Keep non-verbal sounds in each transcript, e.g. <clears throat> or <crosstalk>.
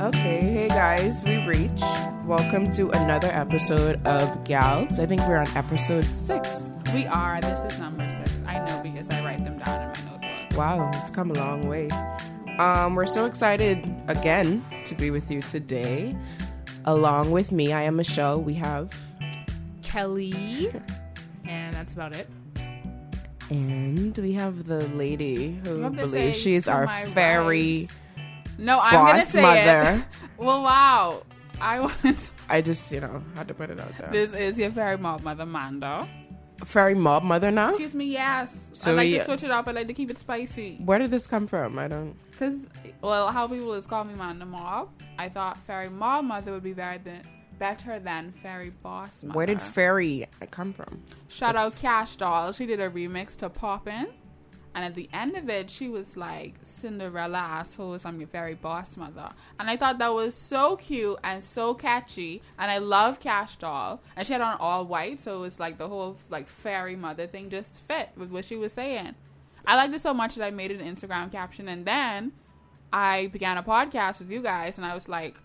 Okay, hey guys, we reached. Welcome to another episode of Gals. I think we're on episode six. We are. This is number six. I know because I write them down in my notebook. Wow, we've come a long way. Um, we're so excited again to be with you today. Along with me, I am Michelle. We have Kelly, and that's about it. And we have the lady who You have to believes say she's our fairy right. No, I'm gonna say mother. it. <laughs> Well, wow. I want. <laughs> I just, you know, had to put it out there. This is your fairy mob mother, Mando. fairy mob mother now. Excuse me. Yes. So I like we- to switch it up. I like to keep it spicy. Where did this come from? I don't. Cause, well, how people is call me Mando Mob. I thought fairy mob mother would be better th- better than fairy boss mother. Where did fairy come from? Shout out Kash Doll. She did a remix to Poppin'. And at the end of it, she was like, Cinderella assholes, I'm your fairy boss mother. And I thought that was so cute and so catchy. And I love Kash Doll. And she had on all white, so it was like the whole like fairy mother thing just fit with what she was saying. I liked it so much that I made an Instagram caption. And then I began a podcast with you guys, and I was like,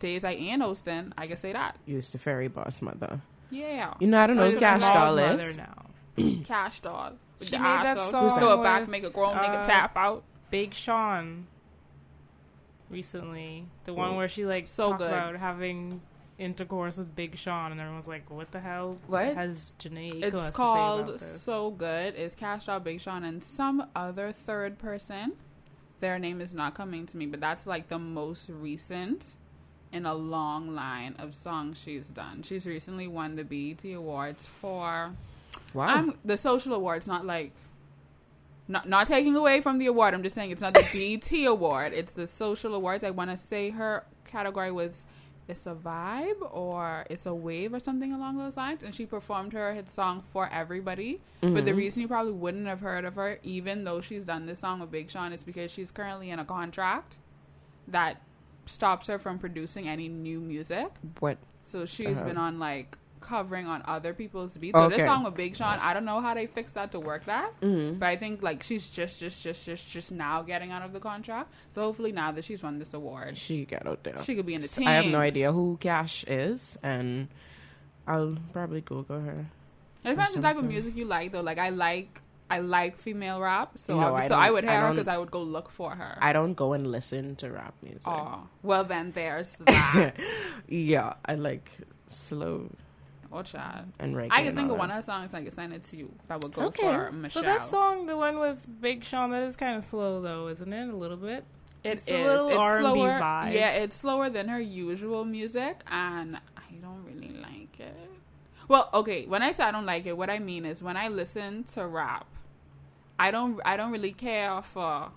days I ain't hosting, I can say that. Used the fairy boss mother. Yeah. You know, I don't know But who Cash Mob Doll is. now. <clears throat> Kash Doll. With She the made that ass song out. Go with, back, make a grown nigga uh, tap out. Big Sean recently, the one Ooh. where she like So talked good. about having intercourse with Big Sean, and everyone's like, "What the hell? What? has Janae?" It's Eagles to say called about this? So Good. It's Kash Doll, Big Sean, and some other third person. Their name is not coming to me, but that's like the most recent in a long line of songs she's done. She's recently won the BET Awards for Wow. I'm the social awards, not like not not taking away from the award. I'm just saying it's not the BET <laughs> award. It's the social awards. I want to say her category was it's a vibe or it's a wave or something along those lines. And she performed her hit song for everybody. But the mm-hmm. reason you probably wouldn't have heard of her, even though she's done this song with Big Sean, is because she's currently in a contract that stops her from producing any new music. what? So she's Uh-huh. been on like covering on other people's beats. So Okay. this song with Big Sean, I don't know how they fixed that to work that, Mm-hmm. but I think like she's just just just just just now getting out of the contract. So hopefully now that she's won this award, She got out there. she could be in the team. I have no idea who Kash is, and I'll probably Google her. It depends on the type of music you like though. Like I like I like female rap, so No, I, I so I don't- would I hear her because I would go look for her. I don't go and listen to rap music. oh, well then there's <laughs> that. Yeah, I like slow oh, child. and reggae. I can think all of one of her songs I can send it to you that would go Okay. for So that song, the one with Big Sean, that is kind of slow though, isn't it? A little bit. It It's is. a little it's R&B slower. vibe. Yeah, it's slower than her usual music, and I don't really like it. Well, okay, when I say I don't like it, what I mean is when I listen to rap, I don't I don't really care for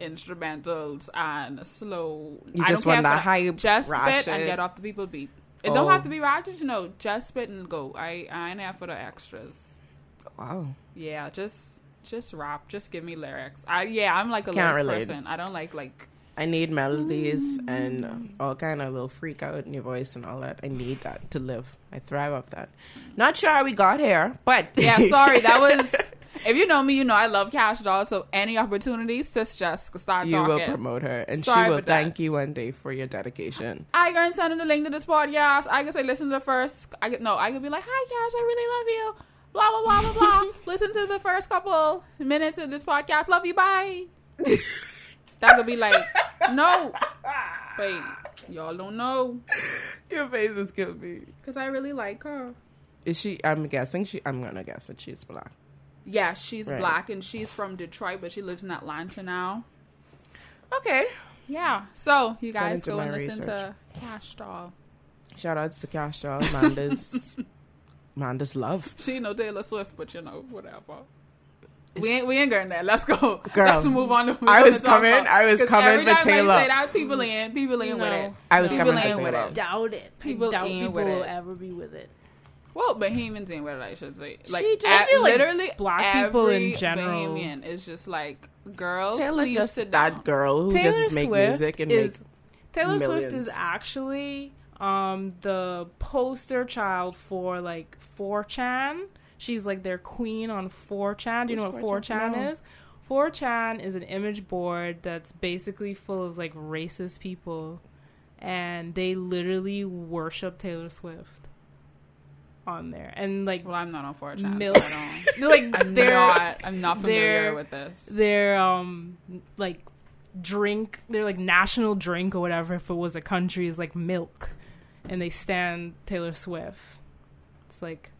instrumentals and slow. You I just don't want that hype, Just spit and get off the people beat. It don't Oh. have to be oh. ratchet, you know. Just spit and go. I I ain't for the extras. Wow. Yeah, just just rap. Just give me lyrics. I yeah, I'm like a Can't lyrics person. I don't like like I need melodies and um, all kind of little freak out in your voice and all that. I need that to live. I thrive off that. Not sure how we got here, but Yeah, sorry. That was. <laughs> If you know me, you know I love Kash Doll. So any opportunity, sis Jessica start you talking. will promote her, and Sorry she will about that. thank you one day for your dedication. I can send her the link to this podcast. I can say listen to the first. I can, no. I could be like, hi Kash, I really love you. Blah blah blah blah blah. <laughs> listen to the first couple minutes of this podcast. Love you. Bye. <laughs> that could be like, no. Wait, y'all don't know Your face has killed me. because I really like her. Is she? I'm guessing she. I'm gonna guess that she's black. Yeah, she's Right. black and she's from Detroit, but she lives in Atlanta now. Okay. Yeah. So you guys go my and listen research. to Kash Doll. Shout outs to Kash Doll, <laughs> Amanda's, Amanda's love. She know Taylor Swift, but you know whatever. We ain't we ain't going there. Let's go. Girl, <laughs> Let's move on. To I was coming- about. I was 'Cause coming every time Taylor. Say that, people in, people in with it. I was People coming for ain't with it. Doubt it. People doubt ain't people with will ever be with it. Well, Bahamians ain't with it. I should say. Like, just- a- I feel like literally, black people in every general- Bahamian is just like, girl, Taylor just sit that girl who Taylor just make Swift music and is- make. Taylor Swift is actually um the poster child for like 4chan. She's like their queen on 4chan. Do you know what 4chan? 4chan No. is? 4chan is an image board that's basically full of like racist people and they literally worship Taylor Swift on there. And like Well, I'm not on 4chan. Milk. So I don't. <laughs> they're like I'm they're not. I'm not familiar they're- with this. their um like drink their like national drink or whatever if it was a country is like milk and they stand Taylor Swift. It's like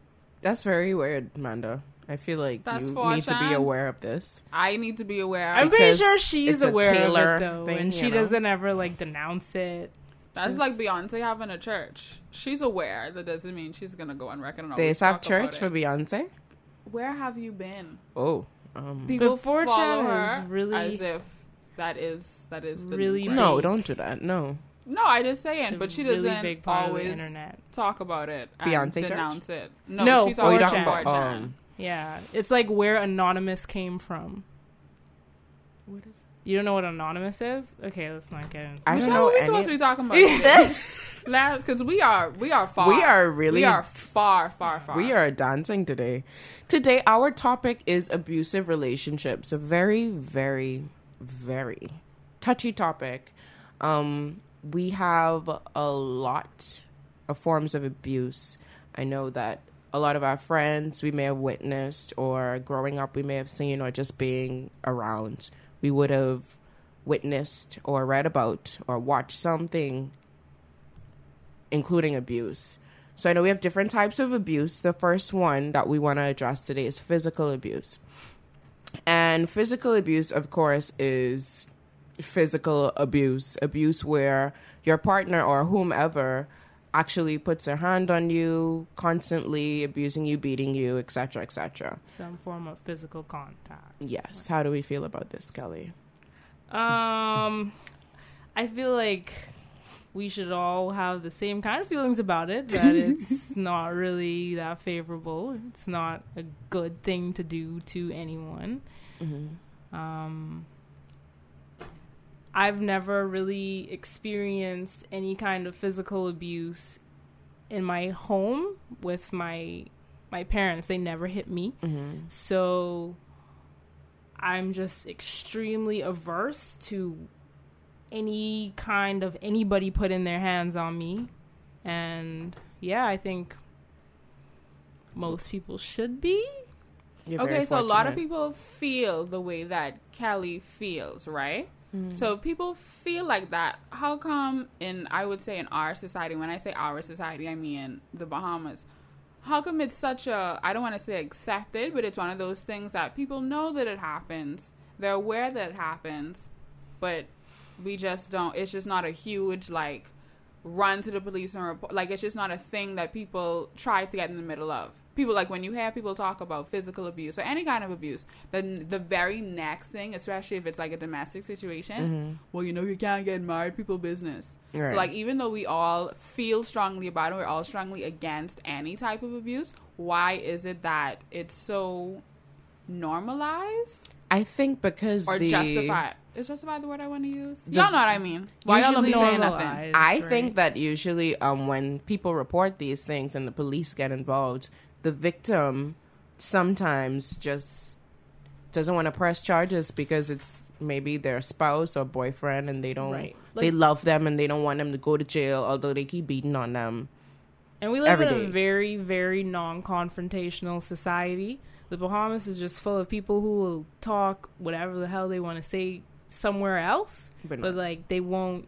That's very weird, Amanda. I feel like That's you 4chan? need to be aware of this. I need to be aware. I'm pretty sure she's aware Taylor of it though thing, and she know? doesn't ever like denounce it. That's She's- like Beyonce having a church. She's aware. That doesn't mean she's gonna go on record and They always have church for. Beyonce. Where have you been? Oh, um, People But 4chan follow is her really- as if that is that is the really new no, craze. don't do that. No, No, I just saying, It's a but she doesn't big part of the always internet. talk about it. And Beyonce church? denounce it. No, No, she's Oh, on you're 4chan. talking about um, Yeah, it's like where anonymous came from. What is You don't know what anonymous is? Okay, let's not get into. I it. don't know what we any- supposed to be talking about <laughs> <laughs> today? Last, because we are we are far. We are really- we are far far far. We are dancing today. Today, our topic is abusive relationships. A very, very, very touchy topic. Um, we have a lot of forms of abuse. I know that a lot of our friends we may have witnessed, or growing up, we may have seen, or just being around, we would have witnessed, or read about, or watched something, including abuse. So I know we have different types of abuse. The first one that we want to address today is physical abuse. And physical abuse, of course, is physical abuse, abuse where your partner or whomever actually puts their hand on you, constantly abusing you, beating you, etc., etc. some form of physical contact. Yes. How do we feel about this, Kelly? Um, I feel like we should all have the same kind of feelings about it. That <laughs> it's not really that favorable. It's not a good thing to do to anyone. Mm-hmm. Um, I've never really experienced any kind of physical abuse in my home with my my parents. They never hit me. Mm-hmm. So I'm just extremely averse to any kind of anybody putting their hands on me. And yeah, I think most people should be. okay, so a lot of people feel the way that Kelly feels, right? Mm. So people feel like that. How come in I would say in our society, when I say our society, I mean the Bahamas. How come it's such a I don't want to say accepted, but it's one of those things that people know that it happens. They're aware that it happens, but we just don't it's just not a huge like run to the police and report like it's just not a thing that people try to get in the middle of people like when you hear people talk about physical abuse or any kind of abuse then the very next thing especially if it's like a domestic situation well you know you can't get married people business. Right. so like even though we all feel strongly about it we're all strongly against any type of abuse why is it that it's so normalized? I think because or the justified? Is justified the word i want to use? The- y'all know what i mean. Why y'all don't be saying nothing? I right? think that usually um, when people report these things and the police get involved, the victim sometimes just doesn't want to press charges because it's maybe their spouse or boyfriend and they don't Right. they love them and they don't want them to go to jail although they keep beating on them. And we live in day. a very, very non confrontational society. The Bahamas is just full of people who will talk whatever the hell they want to say somewhere else, But, but like they won't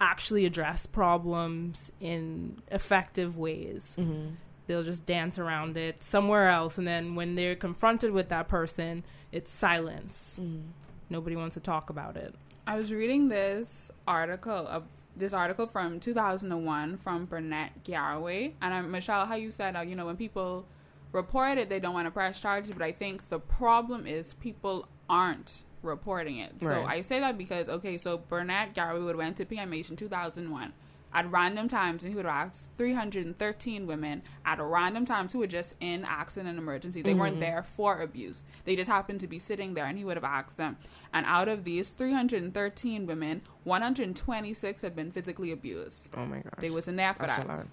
actually address problems in effective ways. Mhm. They'll just dance around it somewhere else, and then when they're confronted with that person, it's silence. Mhm. Nobody wants to talk about it. I was reading this article, uh, this article from 2001 from Burnett Garraway, and uh, Michelle, how you said, uh, you know, when people report it, they don't want to press charges, but I think the problem is people aren't reporting it. So I say that because okay, so Burnett Garraway would went to PMH in 2001. At random times, and he would ask 313 women at random times who were just in accident and emergency. They weren't mm-hmm. there for abuse. They just happened to be sitting there, and he would have asked them. And out of these 313 women, 126 had been physically abused. Oh my gosh. They wasn't there for That's that. a lot.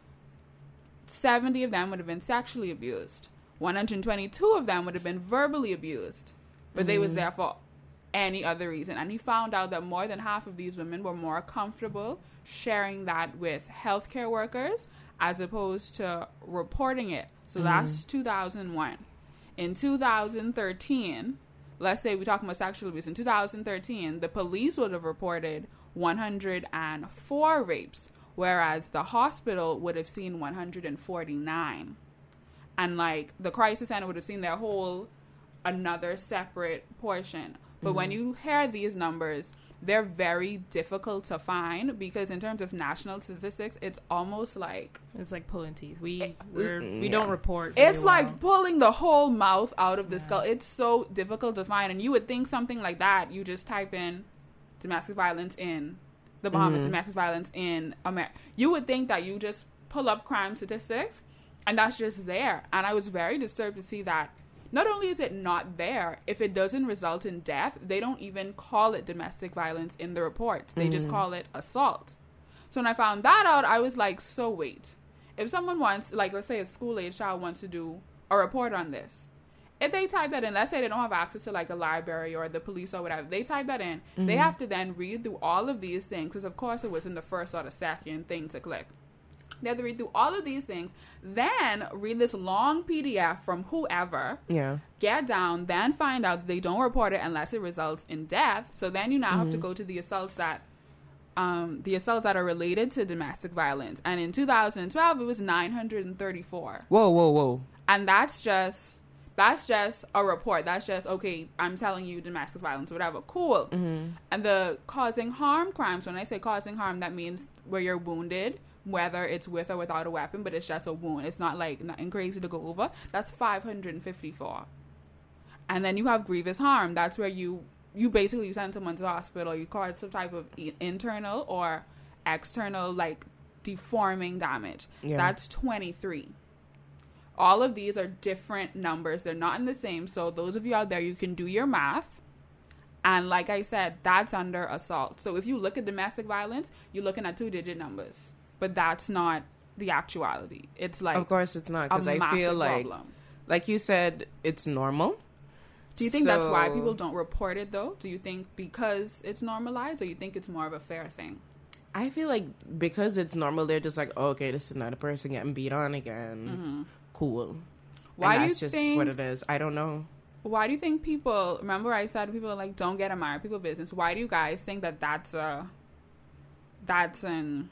70 of them would have been sexually abused. 122 of them would have been verbally abused. But they was mm-hmm. there for any other reason. And he found out that more than half of these women were more comfortable sharing that with healthcare workers as opposed to reporting it. So mm. that's 2001. In 2013, let's say we're talking about sexual abuse, in 2013, the police would have reported 104 rapes, whereas the hospital would have seen 149. And like the crisis center would have seen their whole another separate portion. But when mm-hmm. you hear these numbers, they're very difficult to find because in terms of national statistics, it's almost like It's like pulling teeth. We we're, mm, we yeah. don't report. very it's like pulling the whole mouth out of the Yeah. skull. It's so difficult to find, and you would think something like that. You just type in domestic violence in the Bahamas, Mhm. domestic violence in America. You would think that you just pull up crime statistics, and that's just there. And I was very disturbed to see that. Not only is it not there, if it doesn't result in death, they don't even call it domestic violence in the reports. They just mm. call it assault. So when I found that out, I was like, so wait. If someone wants, like, let's say a school age child wants to do a report on this, if they type that in, let's say they don't have access to like a library or the police or whatever, they type that in, they mm-hmm. have to then read through all of these things because, of course, it was in the first or the second thing to click. They have to read through all of these things, then read this long PDF from whoever, Yeah. get down, then find out that they don't report it unless it results in death. So then you now have to go to the assaults that um, the assaults that are related to domestic violence. And in 2012, it was 934, Whoa, whoa, whoa. and that's just that's just a report. That's just okay. I'm telling you domestic violence, whatever. Cool. And the causing harm crimes. When I say causing harm, that means where you're wounded. Whether it's with or without a weapon, but it's just a wound. It's not like nothing crazy to go over. That's 554 and then you have grievous harm. That's where you you basically send someone to the hospital. You cause some type of internal or external like deforming damage. Yeah. That's twenty three. All of these are different numbers. They're not in the same. So those of you out there, you can do your math. And like I said, that's under assault. So if you look at domestic violence, you're looking at two digit numbers. But that's not the actuality. It's like of course it's not because I feel like, problem. like you said, it's normal. Do you think that's why people don't report it though? Do you think because it's normalized or you think it's more of a fair thing? I feel like because it's normal, they're just like, oh, okay, this is another person getting beat on again. Cool. Mm-hmm. Why and that's just think what it is. I don't know. why do you think people remember I said people are like don't get a married people business. Why do you guys think that that's a that's an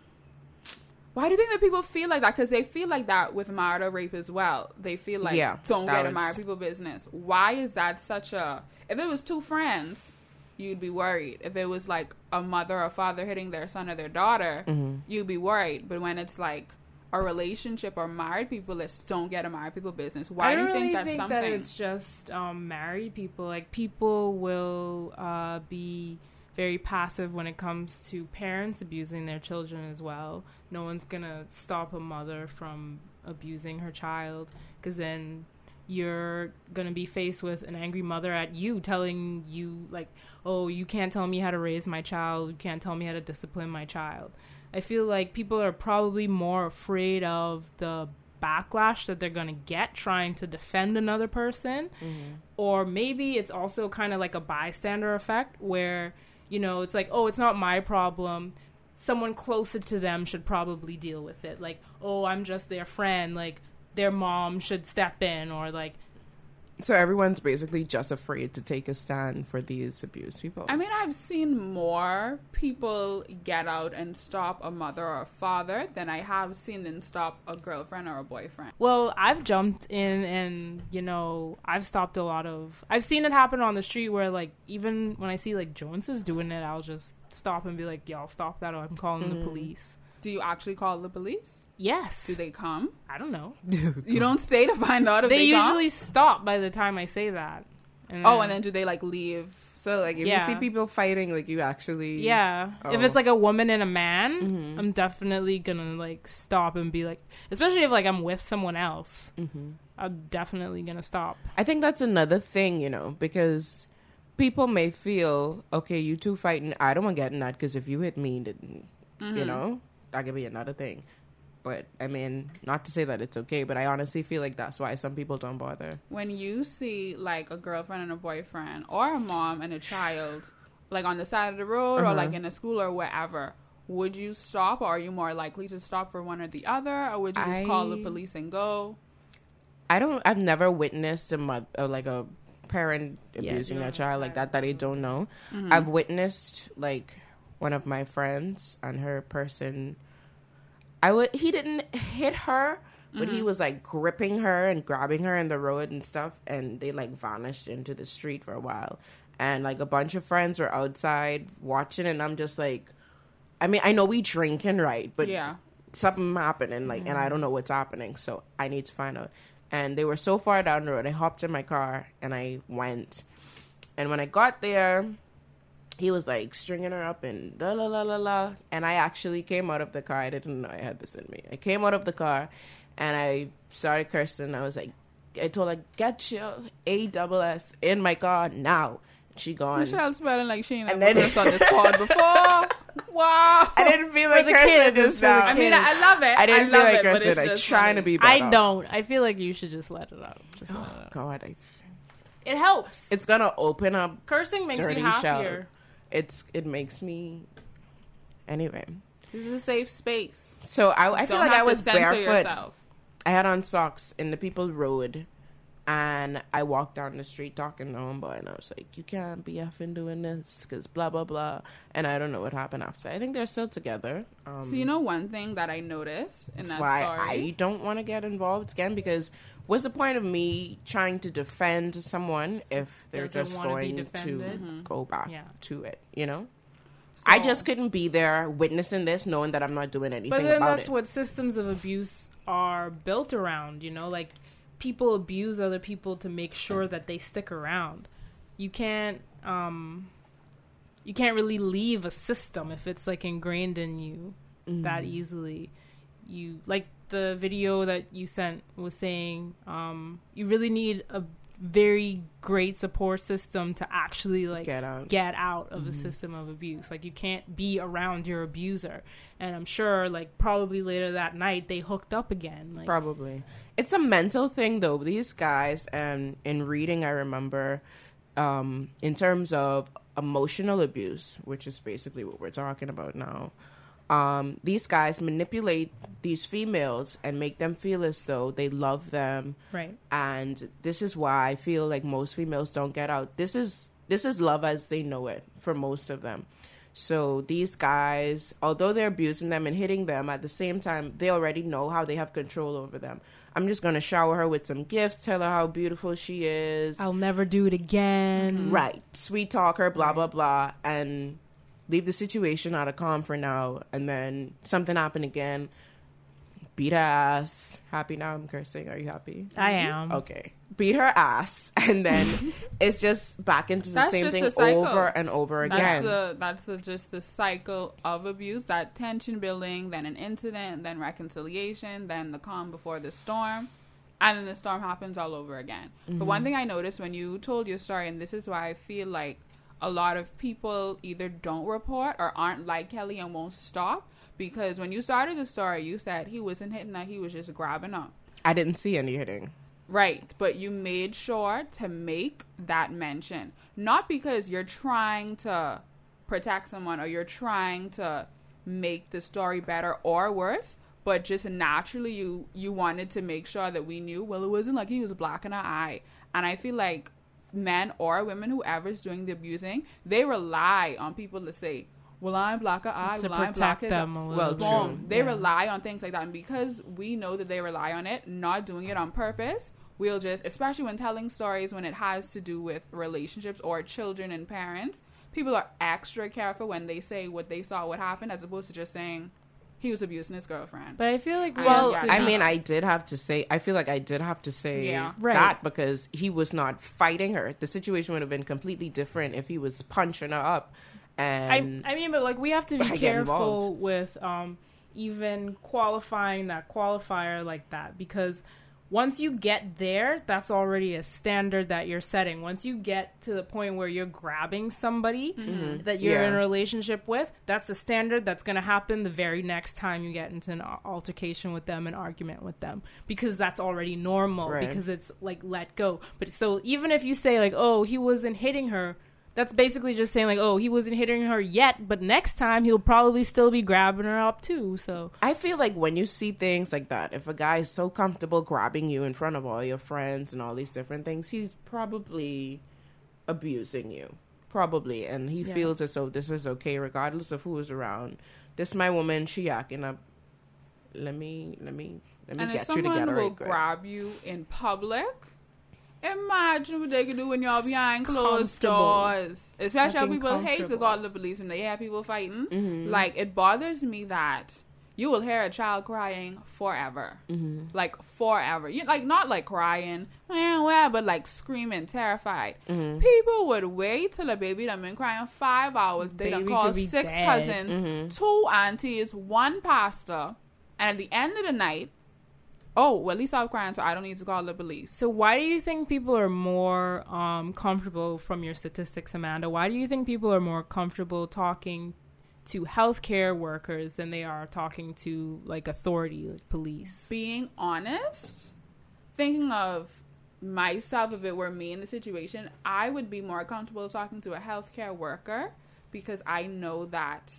why do you think that people feel like that? Because they feel like that with marital rape as well. They feel like Yeah, don't get a was- married people business. Why is that such a? If it was two friends, you'd be worried. If it was like a mother or father hitting their son or their daughter, Mm-hmm. you'd be worried. But when it's like a relationship or married people, it's don't get a married people business. Why do you don't think that's think something? that it's just um, married people. Like people will uh, be very passive when it comes to parents abusing their children as well. No one's gonna stop a mother from abusing her child because then you're gonna be faced with an angry mother at you telling you like, "Oh, you can't tell me how to raise my child. You can't tell me how to discipline my child." I feel like people are probably more afraid of the backlash that they're going to get trying to defend another person. Mm-hmm. Or maybe it's also kind of like a bystander effect where, you know, it's like, oh, it's not my problem. Someone closer to them should probably deal with it. Like, oh, I'm just their friend. Like, their mom should step in or like So everyone's basically just afraid to take a stand for these abused people. I mean, I've seen more people get out and stop a mother or a father than I have seen them stop a girlfriend or a boyfriend. Well, I've jumped in and, you know, I've stopped a lot of. I've seen it happen on the street where, like, even when I see, like, Jones is doing it, I'll just stop and be like, y'all stop that or I'm calling the mm-hmm. police. Do you actually call the police? Yes. Do they come? I don't know. <laughs> You don't stay to find out if They, they, come? usually stop by the time I say that. And Oh, and then do they like leave? so like if Yeah. you see people fighting, like you actually Yeah. If Oh. Mm-hmm. it's like a woman and a man, I'm definitely gonna like stop and be like, especially if like I'm with someone else, Mm-hmm. I'm definitely gonna stop. I think that's another thing, you know, because people may feel, okay, you two fighting, I don't want to get in that because if you hit me, then, Mm-hmm. you know, that could be another thing. But I mean, not to say that it's okay, but I honestly feel like that's why some people don't bother. when you see like a girlfriend and a boyfriend or a mom and a child like on the side of the road or Uh-huh. like in a school or wherever would you stop or are you more likely to stop for one or the other or would you just call the police and go I don't. I've never witnessed a mother, uh, like a parent you abusing a child like that that I don't know. Mm-hmm. I've witnessed like one of my friends and her person. I would. He didn't hit her, but Mm-hmm. he was like gripping her and grabbing her in the road and stuff, and they like vanished into the street for a while. And like a bunch of friends were outside watching, and I'm just like, I mean, I know we drinking right, but yeah something happening like and i don't know what's happening so i need to find out and they were so far down the road i hopped in my car and i went and when i got there he was like stringing her up and la la la la la. And i actually came out of the car. I didn't know i had this in me. I came out of the car and i started cursing. I was like i told her get your a double s in my car now. She gone. Michelle spelling like she ain't And never then- cursed on this pod before. <laughs> Wow. I didn't feel like cursing kids, just it's for the now I mean I love it. I didn't feel like it, cursing i'm trying funny. to be I don't. I feel like you should just let it out. Just oh, let it out. god I It helps. it's gonna open up Cursing makes dirty you shell. It's it makes me anyway. this is a safe space So I, I feel like I was barefoot. yourself. I had on socks and the people road, and I walked down the street talking to homeboy, and I was like, "You can't be effing doing this, cause blah blah blah." And I don't know what happened after. I think they're still together. Um, so you know one thing that I noticed in that's why story I don't want to get involved again because what's the point of me trying to defend someone if they're Doesn't just going to. Mm-hmm. go back Yeah. to it? You know. I just couldn't be there witnessing this, knowing that I'm not doing anything But then that's it. what systems of abuse are built around, you know, like people abuse other people to make sure that they stick around. You can't um you can't really leave a system if it's like ingrained in you that easily. You like the video that you sent was saying um you really need a very great support system to actually like Get out. get out of a system of abuse. Like you can't be around your abuser. And I'm sure like probably later that night they hooked up again. Like Probably. It's a mental thing though. These guys and in reading I remember um in terms of emotional abuse, which is basically what we're talking about now. Um these guys manipulate these females and make them feel as though they love them right. and this is why I feel like most females don't get out. This is this is love as they know it for most of them. So these guys, although they're abusing them and hitting them, at the same time they already know how they have control over them. I'm just gonna shower her with some gifts, tell her how beautiful she is, I'll never do it again. right? Sweet talk her, blah blah blah, and leave the situation out of calm for now. And then something happened again. Beat her ass. Happy now? I'm cursing. Are you happy? I am. Okay. Beat her ass, and then <laughs> it's just back into the That's same thing the over and over That's again. that's the, just the cycle of abuse. That tension building, then an incident, then reconciliation, then the calm before the storm, and then the storm happens all over again. But Mm-hmm. one thing I noticed when you told your story, and this is why I feel like a lot of people either don't report or aren't like Kelly and won't stop. Because when you started the story, you said he wasn't hitting her; he was just grabbing up. I didn't see any hitting. Right, but you made sure to make that mention. Not because you're trying to protect someone or you're trying to make the story better or worse, but just naturally you you wanted to make sure that we knew, well, it wasn't like he was blocking in our eye. And I feel like men or women, whoever's doing the abusing, they rely on people to say, well, I'm black eye, To well, I'm black protect them a little Well, Boom. They Yeah. rely on things like that. And because we know that they rely on it, not doing it on purpose, we'll just, especially when telling stories when it has to do with relationships or children and parents, people are extra careful when they say what they saw, what happened, as opposed to just saying he was abusing his girlfriend. But I feel like we Well, have I mean, I did have to say. I feel like I did have to say Yeah. Right. that because he was not fighting her. The situation would have been completely different if he was punching her up. And I mean, but like we have to be <laughs> careful with um, even qualifying that qualifier like that because once you get there, that's already a standard that you're setting. Once you get to the point where you're grabbing somebody mm-hmm. that you're in a relationship with, that's a standard that's going to happen the very next time you get into an altercation with them, an argument with them, because that's already normal Right. because it's like let go. But so even if you say like, "Oh, he wasn't hitting her," that's basically just saying like, "Oh, he wasn't hitting her yet, but next time he'll probably still be grabbing her up too." So I feel like when you see things like that, if a guy is so comfortable grabbing you in front of all your friends and all these different things, he's probably abusing you. Probably. And he Yeah. feels as though this is okay regardless of who is around. This my woman, she acting up. Let me let me let me And if get you someone together will right quick. grab you in public, imagine what they can do when y'all behind closed doors. Especially how people hate to call the police when they have people fighting. Mm-hmm. Like it bothers me that you will hear a child crying forever, Mm-hmm. like forever. You like not like crying, well, but like screaming, terrified. Mm-hmm. People would wait till a baby done been crying five hours. They done Baby call could be six dead. cousins, Mm-hmm. two aunties, one pastor, and at the end of the night, oh, well, at least I'm crying, so I don't need to call the police. So why do you think people are more um, comfortable from your statistics, Amanda? Why do you think people are more comfortable talking to healthcare workers than they are talking to like authority, like police? Being honest, thinking of myself, if it were me in the situation, I would be more comfortable talking to a healthcare worker because I know that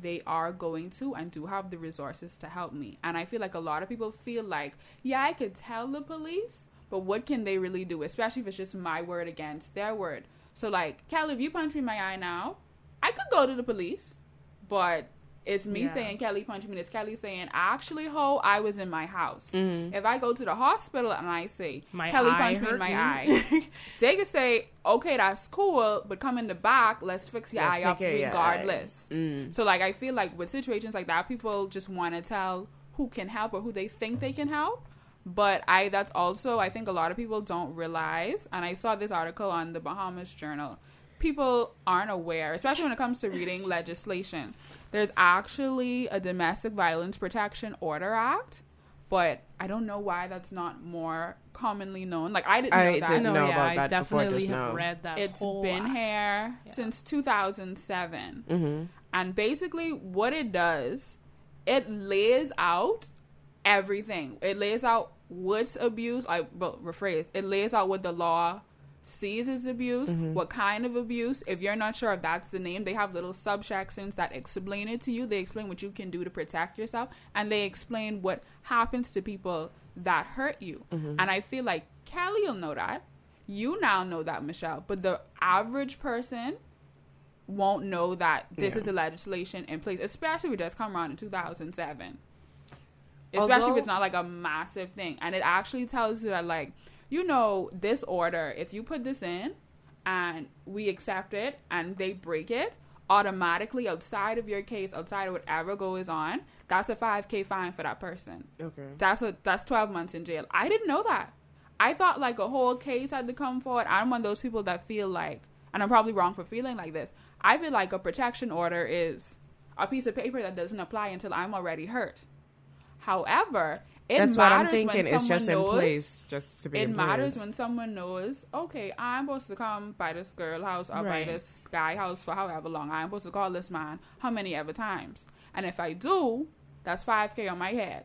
they are going to and do have the resources to help me. And I feel like a lot of people feel like, yeah, I could tell the police, but what can they really do? Especially if it's just my word against their word. So, like, Kelly, if you punch me in my eye now, I could go to the police, but it's me Yeah. saying Kelly punched me. It's Kelly saying, actually, ho, I was in my house. Mm-hmm. If I go to the hospital and I say, My Kelly punched me in my me. eye, <laughs> they could say, okay, that's cool, but come in the back, let's fix your Let's eye up care of your eye. regardless. Mm. So like I feel like with situations like that, people just want to tell who can help or who they think they can help. But I that's also I think a lot of people don't realize, and I saw this article on the Bahamas Journal. People aren't aware, especially when it comes to reading <laughs> legislation. There's actually a Domestic Violence Protection Order Act, but I don't know why that's not more commonly known. Like I didn't know I that. didn't no, know yeah, about I that before definitely just have now. read that. It's whole been act. here Yeah. since 2007. Mm-hmm. And basically, what it does, it lays out everything. It lays out what's abuse. I well, rephrase. It lays out what the law sees as abuse, mm-hmm. what kind of abuse. If you're not sure if that's the name, they have little subsections that explain it to you. They explain what you can do to protect yourself, and they explain what happens to people that hurt you. Mm-hmm. And I feel like Kelly will know that. You now know that, Michelle. But the average person won't know that this Yeah. is a legislation in place, especially if it just come around in 2007. Especially Although- if it's not like a massive thing. And it actually tells you that, like, you know, this order, if you put this in and we accept it and they break it, automatically outside of your case, outside of whatever goes on, that's a 5K fine for that person. Okay. That's a that's 12 months in jail. I didn't know that. I thought like a whole case had to come forward. I'm one of those people that feel like, and I'm probably wrong for feeling like this. I feel like a protection order is a piece of paper that doesn't apply until I'm already hurt. However, it That's what I'm thinking. It's just knows, in place, just to be It in matters place. when someone knows, okay, I'm supposed to come by this girl house or Right. by this guy house for however long. I'm supposed to call this man how many ever times. And if I do, that's 5K on my head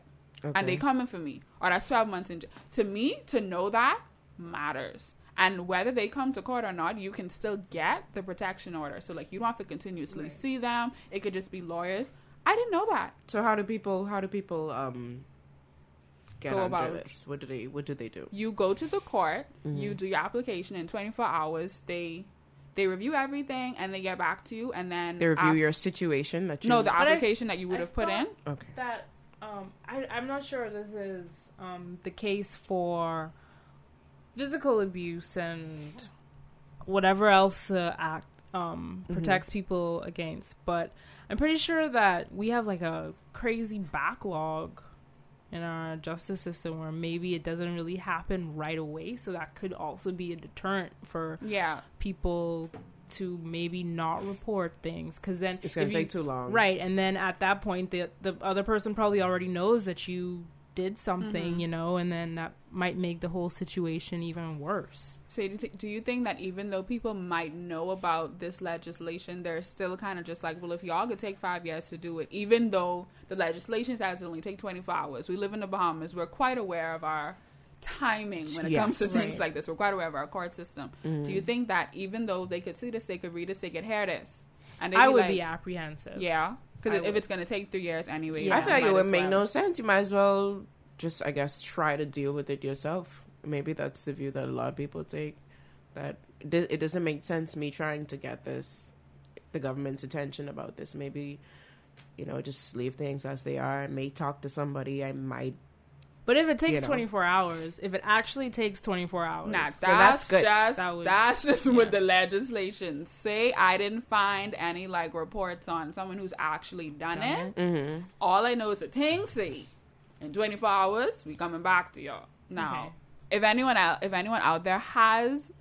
and they coming for me, or that's 12 months in jail. To me, to know that matters. And whether they come to court or not, you can still get the protection order. So, like, you don't have to continuously see them. It could just be lawyers. I didn't know that. So how do people? How do people um get Go onto about- this? What do they? What do they do? You go to the court, you do your application in 24 hours. They they review everything and they get back to you. And then They review af- your situation that you. no the But I- application that you would I have put in. Okay. that um, I, I'm not sure this is um, the case for physical abuse and whatever else the act um, Mhm. protects people against, but I'm pretty sure that we have like a crazy backlog in our justice system where maybe it doesn't really happen right away, so that could also be a deterrent for Yeah, people to maybe not report things. Because then It's gonna if you- take too long. Right, and then at that point, the the other person probably already knows that you did something, Mm-hmm. you know, and then that might make the whole situation even worse. So do you, th- do you think that even though people might know about this legislation, they're still kind of just like, well, if y'all could take five years to do it, even though the legislation says it only take 24 hours. We live in the Bahamas. We're quite aware of our timing when it comes to things Right. like this. We're quite aware of our court system. Do you think that even though they could see this, they could read this, they could hear this, and I would like, be apprehensive. yeah, I because if would. it's going to take three years anyway, Yeah. I feel like it would make well. no sense. You might as well just, I guess, try to deal with it yourself. Maybe that's the view that a lot of people take. That it doesn't make sense me trying to get this, the government's attention about this. Maybe, you know, just leave things as they are. I may talk to somebody. I might. But if it takes You know. 24 hours, if it actually takes 24 hours, Nah, that's, that's good. just That would- that's just with yeah. the legislation. Say I didn't find any like reports on someone who's actually done, Done it. it. Mm-hmm. All I know is a thing say in 24 hours we coming back to y'all. Now, Okay. if anyone out if anyone out there has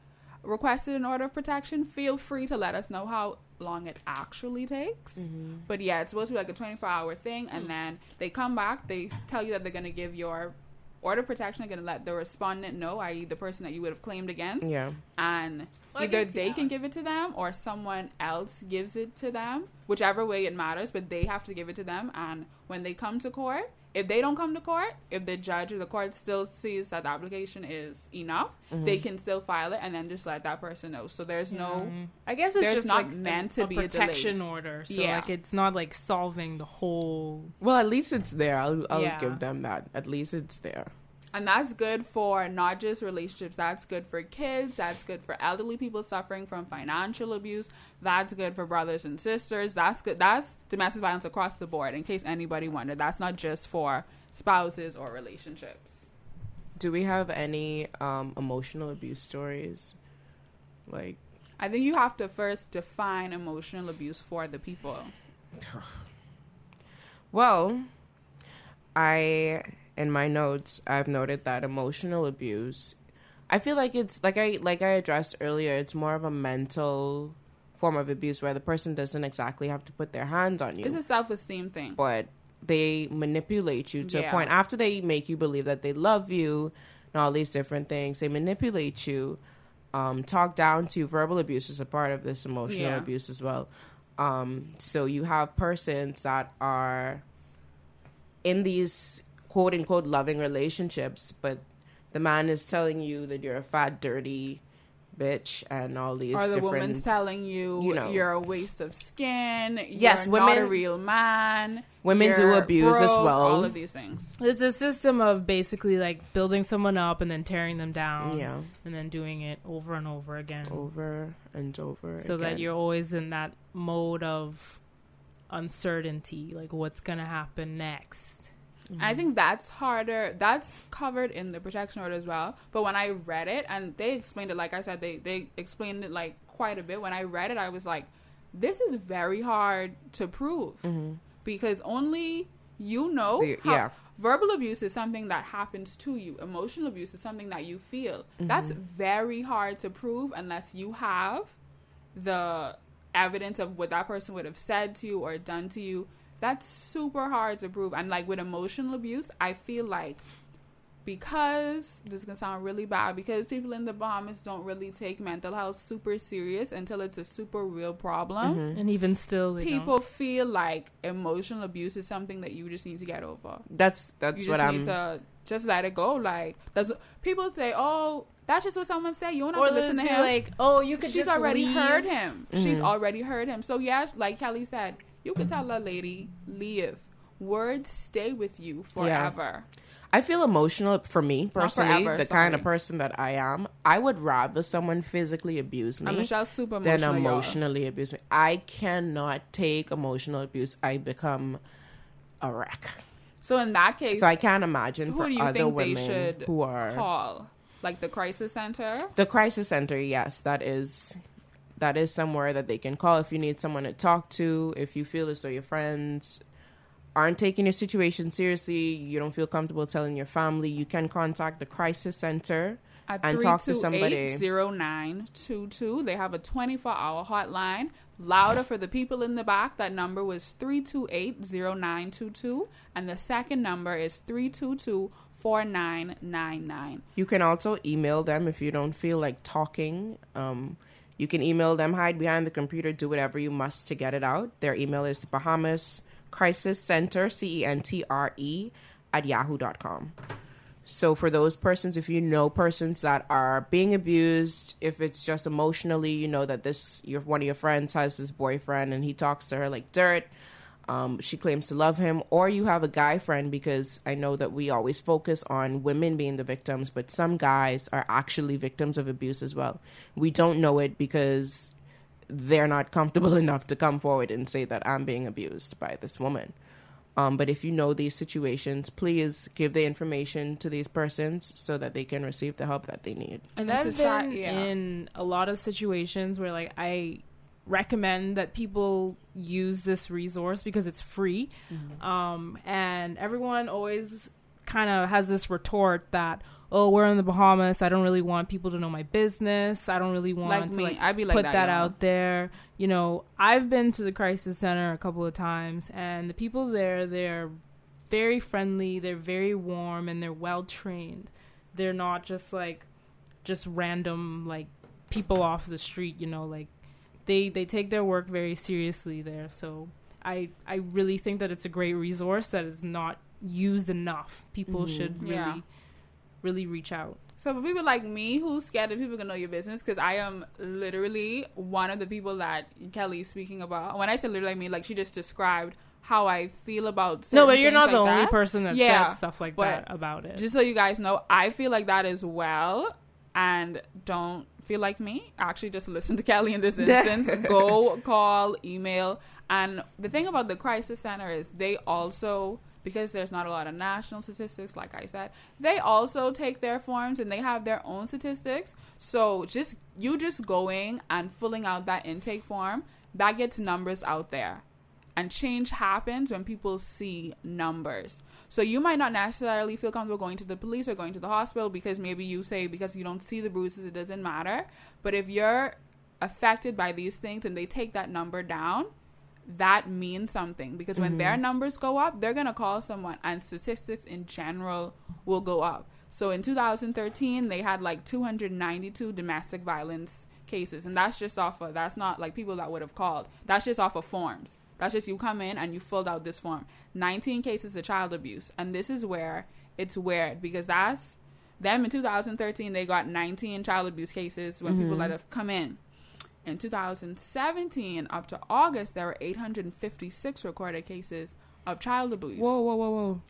requested an order of protection, feel free to let us know how long it actually takes. Mm-hmm. But yeah, it's supposed to be like a 24 hour thing, and then they come back, they tell you that they're going to give your order protection, they're going to let the respondent know, i.e., the person that you would have claimed against, Yeah. and Well, either can they that. can give it to them or someone else gives it to them, whichever way it matters, but they have to give it to them. And when they come to court, if they don't come to court, if the judge or the court still sees that the application is enough, they can still file it and then just let that person know. So there's no. Mm. I guess it's There's just not like meant a, to a be a protection order. So Yeah. like it's not like solving the whole. Well, at least it's there. I'll, I'll Yeah. give them that. At least it's there. And that's good for not just relationships, that's good for kids, that's good for elderly people suffering from financial abuse, that's good for brothers and sisters, that's good that's domestic violence across the board, in case anybody wondered. That's not just for spouses or relationships. Do we have any um, emotional abuse stories? Like, I think you have to first define emotional abuse for the people. <laughs> well, I in my notes I've noted that emotional abuse. I feel like it's like I like I addressed earlier. It's more of a mental form of abuse where the person doesn't exactly have to put their hands on you, It's a self esteem thing. but they manipulate you to Yeah. a point after they make you believe that they love you and all these different things. They manipulate you, um, talk down to you. Verbal abuse is a part of this emotional Yeah. abuse as well. Um, so you have persons that are in these quote unquote loving relationships, but the man is telling you that you're a fat, dirty bitch and all these things Or the different woman's telling you, you know. you're a waste of skin. Yes, you're not a women- real man. Women do you're abuse as well. All of these things. It's a system of basically like building someone up and then tearing them down. yeah And then doing it over and over again. over and over so that you're always in that mode of uncertainty, like what's gonna happen next. I mm-hmm. think that's harder. That's covered in the protection order as well. But when I read it, and they explained it, like I said, they they explained it like quite a bit. When I read it, I was like, this is very hard to prove mm-hmm. because only you know. The- yeah. Verbal abuse is something that happens to you. Emotional abuse is something that you feel. Mm-hmm. That's very hard to prove unless you have the evidence of what that person would have said to you or done to you that's super hard to prove and like with emotional abuse i feel like because this is gonna sound really bad because people in the bahamas don't really take mental health super serious until it's a super real problem And even still they people feel like emotional abuse is something that you just need to get over that's that's you what just I'm need to just let it go like does people say oh that's just what someone said you don't don't. have to listen listen to be him like, oh, you could she's just already leave. heard him. She's Mhm. already heard him. So yes, like Kelly said, you could tell a lady leave. Words stay with you Yeah. forever. I feel emotional for me personally, forever, the kind of person that I am. I would rather someone physically abuse me uh, super than emotional. y'all. emotionally abuse me. I cannot take emotional abuse. I become a wreck. So in that case, So I can't imagine who for do you other think they should who are call like the crisis center. the crisis center. Yes, that is that is somewhere that they can call if you need someone to talk to. If you feel as though your friends aren't taking your situation seriously, you don't feel comfortable telling your family, you can contact the crisis center At and talk to somebody. 0922. They have a 24 hour hotline. Louder for the people in the back. That number was 3280922 And the second number is 322 4999. You can also email them if you don't feel like talking. Um, you can email them, hide behind the computer, do whatever you must to get it out. Their email is Bahamas Crisis Center, C E N T R E, at yahoo.com. So, for those persons, if you know persons that are being abused, if it's just emotionally, you know that this your one of your friends has this boyfriend and he talks to her like dirt, um, she claims to love him, or you have a guy friend because I know that we always focus on women being the victims, but some guys are actually victims of abuse as well. We don't know it because they're not comfortable <laughs> enough to come forward and say that I'm being abused by this woman. Um, but if you know these situations, please give the information to these persons so that they can receive the help that they need. And This I've is that- been yeah. in a lot of situations where like I recommend that people use this resource because it's free. Um, and everyone always kind of has this retort that, oh, we're in the Bahamas. I don't really want people to know my business. I don't really want Like to me. like I'd be like put that, that, out there. You know, I've been to the crisis center a couple of times, and the people there, they're very friendly, they're very warm, and they're well trained. They're not just like just random like people off the street. You know, like they they take their work very seriously there. So I I really think that it's a great resource that is not used enough. People Mhm. should really Yeah. really reach out. So for people like me who's scared that people can know your business, because I am literally one of the people that Kelly's speaking about. When I say literally, I mean like she just described how I feel about. No, but you're things not the like only person that Yeah, said stuff like that about it. Just so you guys know, I feel like that as well, and don't feel like me. Actually, just listen to Kelly in this <laughs> instance. Go call, email, and the thing about the crisis center is they also because there's not a lot of national statistics like i said they also take their forms and they have their own statistics so just you just going and filling out that intake form that gets numbers out there and change happens when people see numbers. So you might not necessarily feel comfortable going to the police or going to the hospital because maybe you say because you don't see the bruises it doesn't matter. But if you're affected by these things and they take that number down, that means something because when their mm-hmm. numbers go up, they're going to call someone and statistics in general will go up. So in 2013, they had like 292 domestic violence cases and that's just off of that's not like people that would have called. That's just off of forms. That's just you come in and you filled out this form. 19 cases of child abuse. And this is where it's weird because that's them in 2013 they got 19 child abuse cases when people mm-hmm. that have come in. In 2017 up to August there were 856 recorded cases of child abuse. Whoa, whoa, whoa, whoa.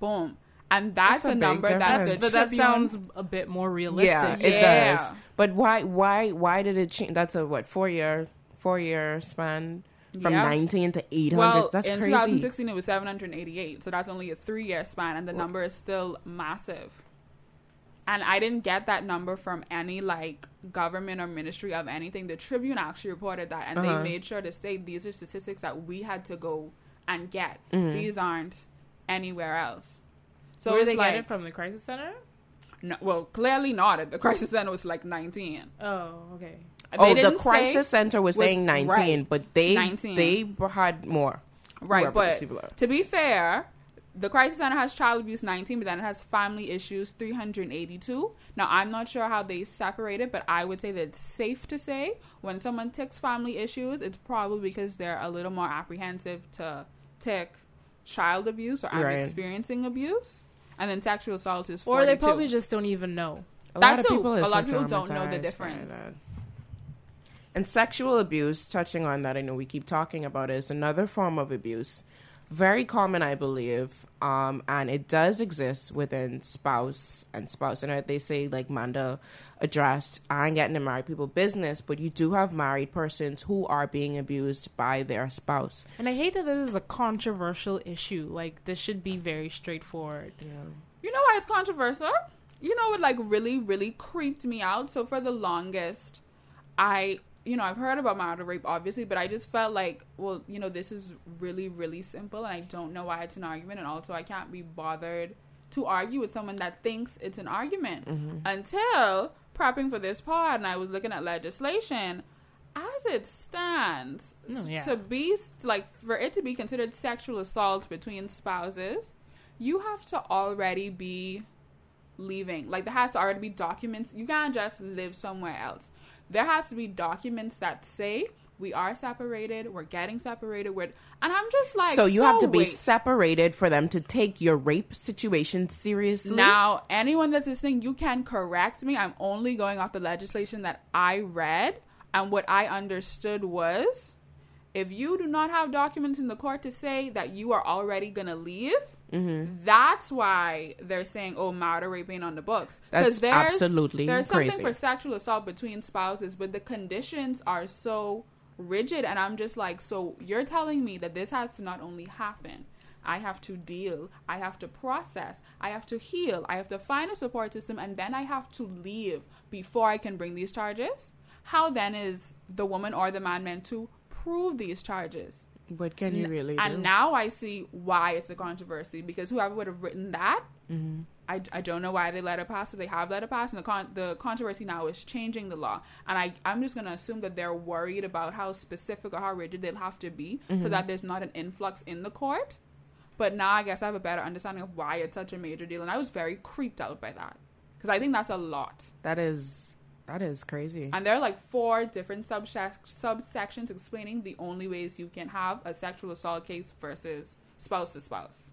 Boom. And that's, That's a a, number that difference. but that sounds a bit more realistic. Yeah, it Yeah. does. But why, why, why did it change? That's a what four year, four year span from Yeah. 19 to 800. Well, that's in crazy. 2016 it was 788, so that's only a three-year span, and the number is still massive. And I didn't get that number from any like government or ministry of anything. The Tribune actually reported that, and Uh-huh. they made sure to say these are statistics that we had to go and get. Mhm. These aren't anywhere else. So So where it's they like, get it from the crisis center? No, well, clearly not. At the <laughs> crisis center was like 19. Oh, okay. Oh, the didn't say- crisis center was, was- saying 19, right. but they 19. they had more. Right, but to be fair, the crisis center has child abuse 19, but then it has family issues 382. Now, I'm not sure how they separate it, but I would say that it's safe to say when someone ticks family issues, it's probably because they're a little more apprehensive to tick child abuse or I'm Right. experiencing abuse. And then sexual assault is 42. Or they probably just don't even know. A That lot of people are A so lot of people don't know the difference. That. And sexual abuse, touching on that, I know we keep talking about, is another form of abuse. Very common, I believe, um, and it does exist within spouse and spouse. And they say, like Manda addressed, I ain't getting to married people business, but you do have married persons who are being abused by their spouse. And I hate that this is a controversial issue. Like this should be very straightforward. Yeah. You know why it's controversial? You know what like really, really creeped me out? So for the longest, I you know, I've heard about marital rape obviously, but I just felt like, well, you know, this is really, really simple and I don't know why it's an argument and also I can't be bothered to argue with someone that thinks it's an argument. Mm-hmm. Until prepping for this pod and I was looking at legislation, as it stands, No, yeah. to be like for it to be considered sexual assault between spouses, you have to already be leaving. Like there has to already be documents. You can't just live somewhere else. There has to be documents that say we are separated. We're getting separated. With and I'm just like, so you have to be wait. separated for them to take your rape situation seriously. Now, anyone that's listening, you can correct me. I'm only going off the legislation that I read, and what I understood was if you do not have documents in the court to say that you are already going to leave, Mm-hmm. that's why they're saying, oh, marital rape ain't on the books. That's absolutely There's crazy. something for sexual assault between spouses, but the conditions are so rigid, and I'm just like, so you're telling me that this has to not only happen, I have to deal, I have to process, I have to heal, I have to find a support system, and then I have to leave before I can bring these charges? How then is the woman or the man meant to prove these charges? What can you really do? And now I see why it's a controversy because whoever would have written that, Mm-hmm. I, I don't know why they let it pass. If they have let it pass, and the con- the controversy now is changing the law, and I I'm just gonna assume that they're worried about how specific or how rigid they'll have to be Mm-hmm. so that there's not an influx in the court. But now I guess I have a better understanding of why it's such a major deal, and I was very creeped out by that because I think that's a lot. that is that is crazy. And there are like four different subsec- subsections explaining the only ways you can have a sexual assault case versus spouse to spouse.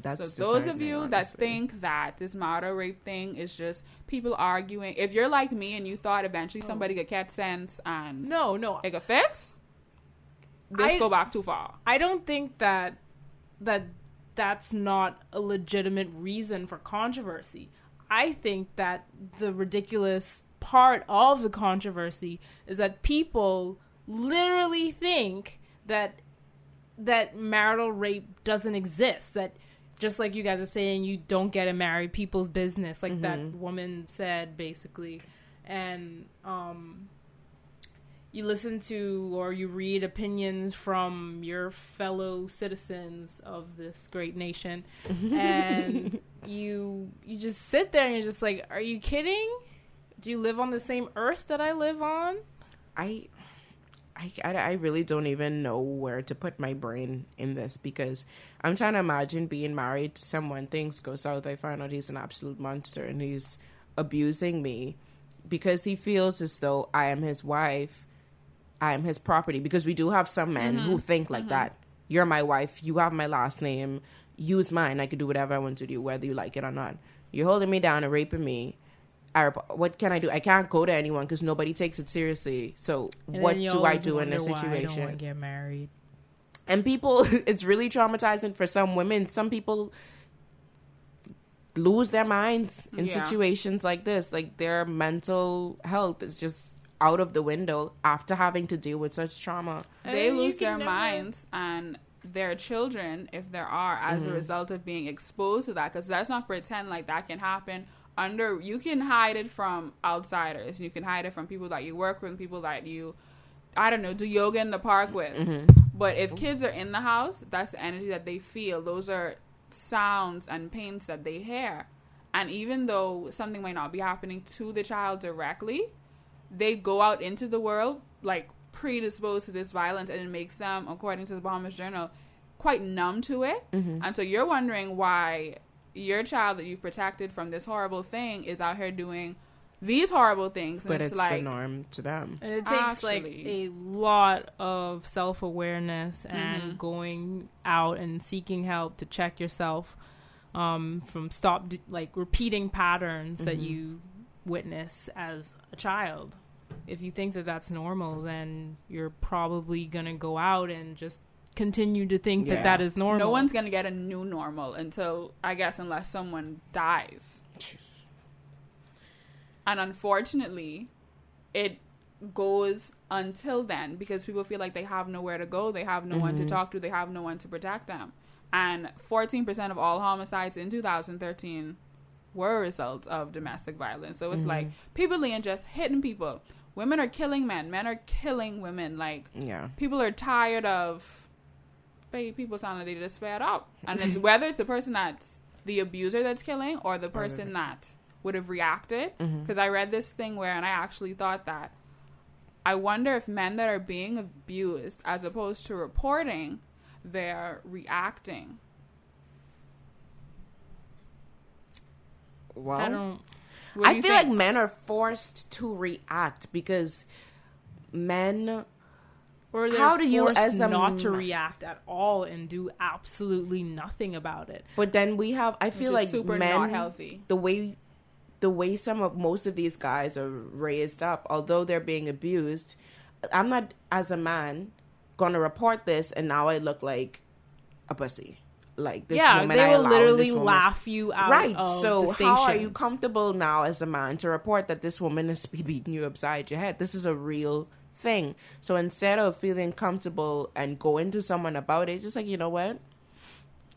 That's so those of you that honestly. think that this marital rape thing is just people arguing, if you're like me and you thought eventually somebody could catch sense and No, no. it could fix, this I- go back too far. I don't think that that that's not a legitimate reason for controversy. I think that the ridiculous part of the controversy is that people literally think that that marital rape doesn't exist that just like you guys are saying you don't get a married people's business like that woman said basically. And um you listen to or you read opinions from your fellow citizens of this great nation. <laughs> And you you just sit there and you're just like are you kidding do you live on the same earth that i live on I, I, I I really don't even know where to put my brain in this because I'm trying to imagine being married to someone. Things go south. I find out he's an absolute monster and he's abusing me because he feels as though I am his wife, I am his property. Because we do have some men who mm-hmm. think like mm-hmm. that. You're my wife. You have my last name. Use mine. I can do whatever I want to do, whether you like it or not. You're holding me down and raping me. I, rep- what can I do? I can't go to anyone because nobody takes it seriously. So And what do I do in this wonder why I don't situation? get married and people <laughs> it's really traumatizing for some women some people lose their minds in Yeah. situations like this like their mental health is just out of the window after having to deal with such trauma And they lose their never- minds and their children, if there are, as Mm-hmm. a result of being exposed to that. Because let's not pretend like that can happen under. You can hide it from outsiders. You can hide it from people that you work with, people that you, I don't know, do yoga in the park with. Mm-hmm. But if kids are in the house, that's the energy that they feel. Those are sounds and pains that they hear. And even though something might not be happening to the child directly, they go out into the world like predisposed to this violence and it makes them according to the bahamas journal quite numb to it and so you're wondering why your child that you've protected from this horrible thing is out here doing these horrible things and but it's, it's, like the norm to them And it takes like a lot of self awareness and Mhm. going out and seeking help to check yourself um, from stop like repeating patterns that Mhm. you witness as a child. If you think that that's normal, then you're probably gonna go out and just continue to think Yeah. that that is normal. no one's gonna get a new normal until i guess unless someone dies And unfortunately, it goes until then because people feel like they have nowhere to go, they have no one to Mhm. talk to, they have no one to protect them. And 14% of all homicides in 2013 were results of domestic violence. So it's Mhm. like people ain't just hitting people. Women are killing men, men are killing women. Like yeah people are tired of baby people sound like they just fed up. And it's <laughs> whether it's the person that's the abuser that's killing or the person that would have reacted. Mm-hmm. Because I read this thing where, and I actually thought that I wonder if men that are being abused, as opposed to reporting, they're reacting. Well, I don't. I feel think? like men are forced to react because men Or they're How do you, as a not to react at all and do absolutely nothing about it? But then we have. I feel like super men, not healthy. The way, the way some of most of these guys are raised up, although they're being abused, I'm not as a man gonna report this, and now I look like a pussy. Like this yeah, woman, they will literally this woman- laugh you out. Right. So how are you comfortable now as a man to report that this woman is <laughs> beating you upside your head? This is a real thing. So instead of feeling comfortable and going to someone about it, just like you know what,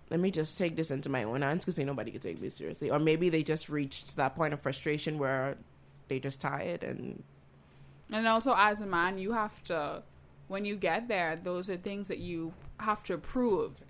let me just take this into my own hands because nobody could take me seriously. Or maybe they just reached that point of frustration where they just tired and And also, as a man, you have to, when you get there, those are things that you have to prove.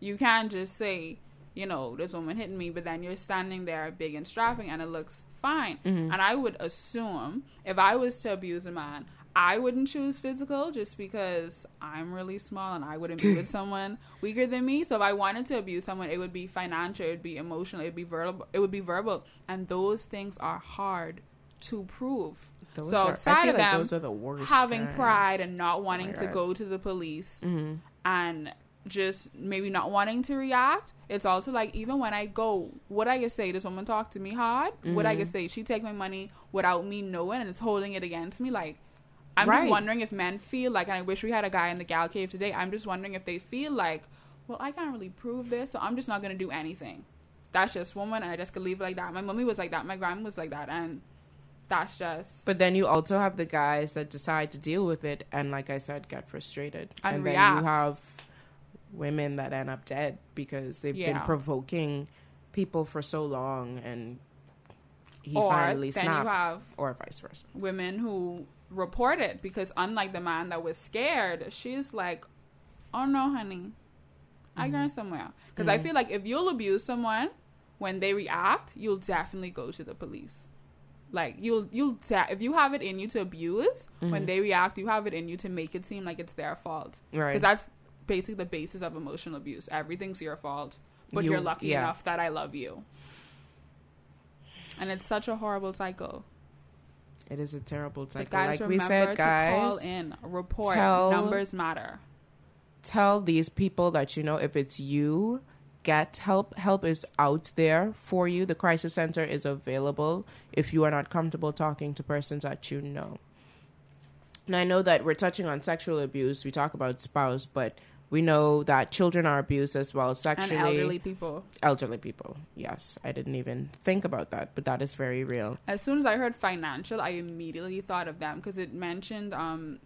You can't just say, you know, this woman hitting me, but then you're standing there big and strapping and it looks fine. Mm-hmm. And I would assume if I was to abuse a man, I wouldn't choose physical just because I'm really small and I wouldn't be <laughs> with someone weaker than me. So if I wanted to abuse someone, it would be financial, it would be emotional, it would be verbal, it would be verbal, and those things are hard to prove. those so are, outside of like them, those are the worst. having pride and not wanting my to go to the police Mm-hmm. and just maybe not wanting to react. It's also like even when I go, what I can say, this woman talk to me hard. What I can Mm-hmm. say, she take my money without me knowing and it's holding it against me. Like I'm Right. just wondering if men feel like, and I wish we had a guy in the gal cave today. I'm just wondering if they feel like, well, I can't really prove this, so I'm just not gonna do anything. That's just woman, and I just could leave it like that. My mommy was like that. My grandma was like that, and that's just But then you also have the guys that decide to deal with it and, like I said, get frustrated. And then react. you have women that end up dead because they've been provoking people for so long and he or finally snapped. have or vice versa. women who report it because unlike the man that was scared, she's like, "Oh no, honey, I Mm-hmm. going somewhere." Because I feel like if you'll abuse someone when they react, you'll definitely go to the police. Like you'll you'll de- if you have it in you to abuse when they react, you have it in you to make it seem like it's their fault. Right. Because that's basically the basis of emotional abuse. Everything's your fault, but You- are lucky yeah. enough that I love you. And it's such a horrible cycle. It is a terrible But cycle. guys, Like we said, to call guys, in, report. tell- Numbers matter. tell these people that you know if it's you, get help. Help is out there for you. The crisis center is available if you are not comfortable talking to persons that you know. And I know that we're touching on sexual abuse. We talk about spouse, but we know that children are abused as well sexually. And elderly people. elderly people. Yes, I didn't even think about that, but that is very real. As soon as I heard financial, I immediately thought of them because it mentioned um,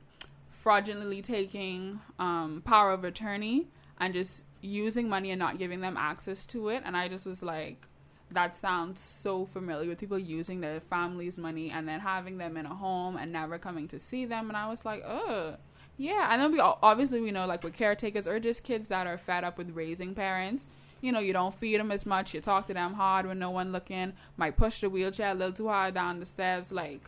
fraudulently taking um, power of attorney and just using money and not giving them access to it. And I just was like, that sounds so familiar with people using their family's money and then having them in a home and never coming to see them. And I was like, ugh. Yeah, and then we all, obviously we know like with caretakers or just kids that are fed up with raising parents. You know, you don't feed them as much. You talk to them hard when no one looking. Might push the wheelchair a little too hard down the stairs. Like,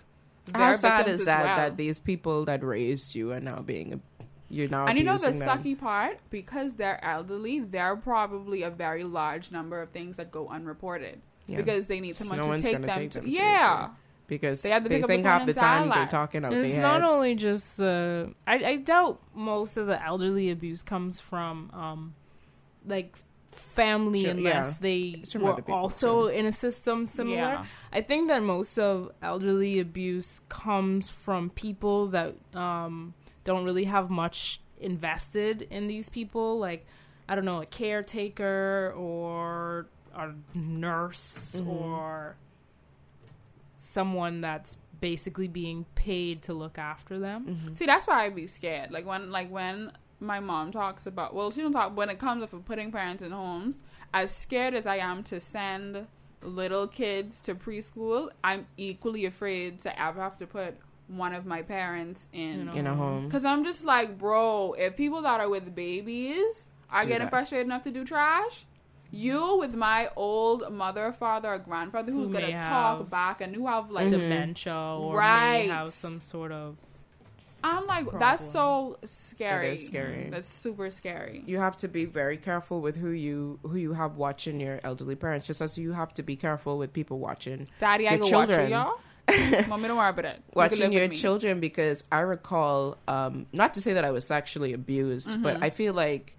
How sad is that well. that these people that raised you are now being you're now and you know the them. sucky part because they're elderly, they're probably a very large number of things that go unreported Yeah. because they need someone no to take them. take to, yeah, seriously. Because They they, have to pick up the think phone half the and time they're talking out And their it's head. not only just the. I, I doubt most of the elderly abuse comes from, um, like family, Sure, unless yeah. they It's from were other people, also in a system similar. Yeah. I think that most of elderly abuse comes from people that um, don't really have much invested in these people, like I don't know, a caretaker or a nurse Mhm. or someone that's basically being paid to look after them. Mhm. See, that's why I'd be scared. Like when, like when my mom talks about, well, she don't talk when it comes up for putting parents in homes. As scared as I am to send little kids to preschool, I'm equally afraid to ever have to put one of my parents in. You know. in a home. Because I'm just like, bro, if people that are with babies are Do getting that. frustrated enough to do trash, you with my old mother, father, or grandfather who's Who gonna talk have back and who have like dementia or may Right. have some sort of I'm like that's so scary. is scary. That's super scary. you have to be very careful with who you who you have watching your elderly parents just as you have to be careful with people watching Daddy, I go children. watch you, y'all. <laughs> Mommy, don't worry about it. You watching your children because i recall um not to say that i was sexually abused Mm-hmm. but i feel like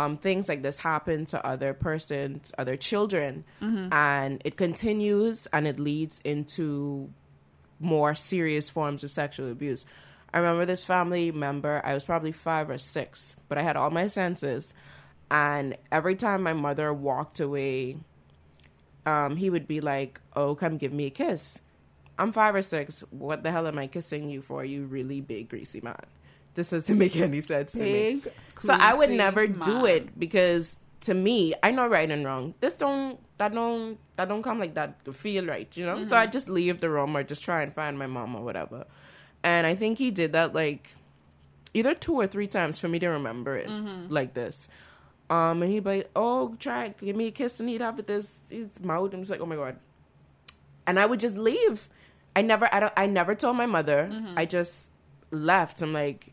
um things like this happen to other persons other children Mm-hmm. and it continues and it leads into more serious forms of sexual abuse i remember this family member i was probably five or six but i had all my senses and every time my mother walked away um, he would be like, "Oh, come give me a kiss." I'm five or six. What the hell am I kissing you for? You really big greasy man. This doesn't <laughs> make any sense to me. So I would never do it because to me, I know right and wrong. This don't that don't that don't come like that feel right, you know. So I Mm-hmm. just leave the room or just try and find my mom or whatever. And I think he did that like either two or three times for me to remember it Mm-hmm. like this. Um, and he'd be like, "Oh, try give me a kiss," and he'd have this his mouth, and it's like, "Oh my god!" And I would just leave. I never, I don't, I never told my mother. I just left. I'm like,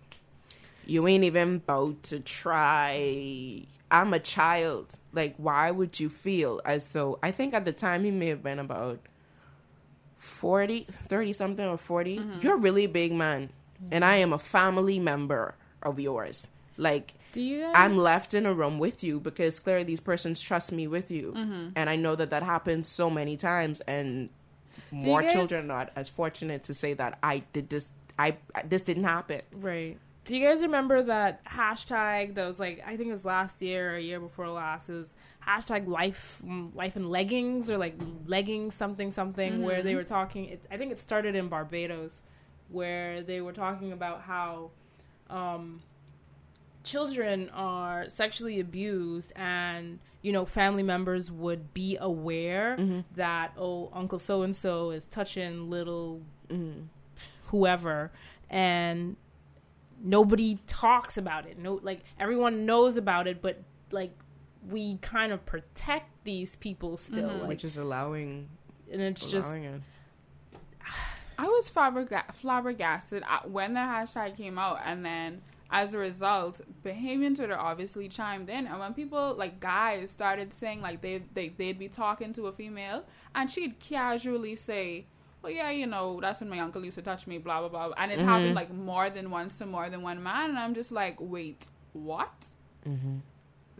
"You ain't even about to try." I'm a child. Like, why would you feel as though? I think at the time he may have been about 40, 30 something or 40. Mm-hmm. You're a really big man, and I am a family member of yours. Like, Do you guys? I'm left in a room with you because clearly these persons trust me with you, mm-hmm. and I know that that happens so many times, and you more guys- children are not as fortunate to say that I did this. I this didn't happen. Right. Do you guys remember that hashtag that was like I think it was last year or a year before last? It was hashtag life life in leggings or like leggings something something where mm-hmm. they were talking. It, I think it started in Barbados, where they were talking about how um, children are sexually abused and you know family members would be aware mm-hmm. that oh uncle so and so is touching little mm-hmm. whoever and nobody talks about it no like everyone knows about it but like we kind of protect these people still like, which is allowing and it's just it. <sighs> I was flabberga- flabbergasted uh, when the hashtag came out, and then as a result, Bahamian Twitter obviously chimed in, and when people like guys started saying like they they they'd be talking to a female, and she'd casually say. Well, yeah, you know, that's when my uncle used to touch me, blah, blah, blah. And it mm-hmm. happened like more than once to more than one man. And I'm just like, wait, what? Mm-hmm.